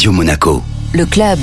Radio Monaco. Le club.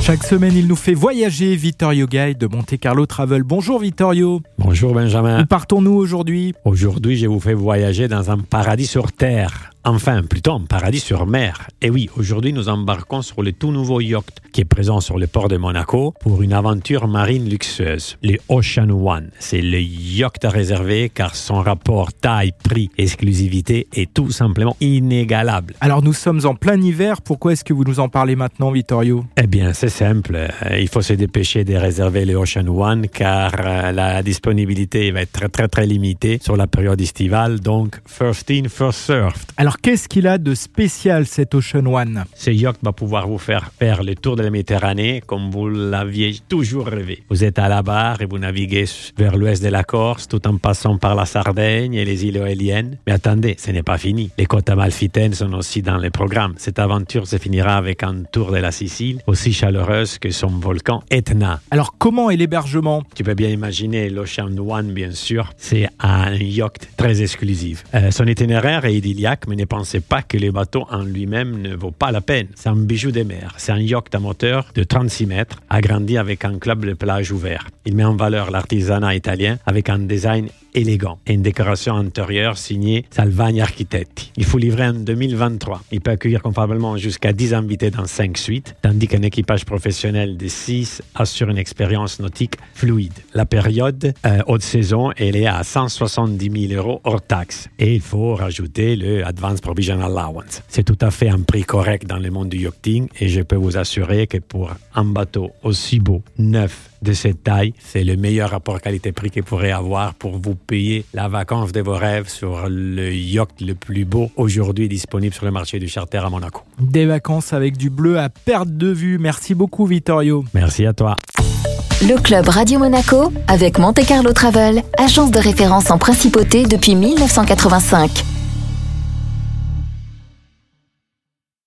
Chaque semaine, il nous fait voyager Vittorio Gay de Monte Carlo Travel. Bonjour Vittorio. Bonjour Benjamin. Où partons-nous aujourd'hui? Aujourd'hui, je vous fais voyager dans un paradis sur Terre. Enfin, plutôt un paradis sur mer. Et oui, aujourd'hui, nous embarquons sur le tout nouveau yacht qui est présent sur le port de Monaco pour une aventure marine luxueuse, le Ocean One. C'est le yacht à réserver car son rapport taille, prix, exclusivité est tout simplement inégalable. Alors nous sommes en plein hiver, pourquoi est-ce que vous nous en parlez maintenant Vittorio? Eh bien, c'est simple. Euh, Il faut se dépêcher de réserver le Ocean One car euh, la disponibilité va être très très très limitée sur la période estivale. Donc, first in, first served. Alors qu'est-ce qu'il a de spécial cet Ocean One Ce yacht va pouvoir vous faire faire le tour de la Méditerranée comme vous l'aviez toujours rêvé. Vous êtes à la barre et vous naviguez vers l'ouest de la Corse tout en passant par la Sardaigne et les îles éoliennes. Mais attendez, ce n'est pas fini. Les côtes amalfitaines sont aussi dans le programme. Cette aventure se finira avec un tour de la Sicile aussi chaleureuse que son volcan Etna. Alors comment est l'hébergement? Tu peux bien imaginer l'Ocean One, bien sûr. C'est un yacht très exclusif. Euh, son itinéraire est idylliaque, mais ne pensez pas que le bateau en lui-même ne vaut pas la peine. C'est un bijou des mers. C'est un yacht à moteur de 36 mètres, agrandi avec un club de plage ouvert. Il met en valeur l'artisanat italien avec un design élégant et une décoration intérieure signée Salvagni Architetti. Il faut livrer en 2023. Il peut accueillir confortablement jusqu'à 10 invités dans 5 suites, tandis qu'un équipage professionnel de 6 assure une expérience nautique fluide. La période euh, haute saison, elle est à 170 000 euros hors taxe. Et il faut rajouter le Advance Provision Allowance. C'est tout à fait un prix correct dans le monde du yachting et je peux vous assurer que pour un bateau aussi beau, neuf, de cette taille, c'est le meilleur rapport qualité-prix qu'il pourrait avoir pour vous payer la vacance de vos rêves sur le yacht le plus beau aujourd'hui disponible sur le marché du charter à Monaco. Des vacances avec du bleu à perte de vue. Merci beaucoup Vittorio. Merci à toi. Le club Radio Monaco avec Monte Carlo Travel, agence de référence en principauté depuis 1985.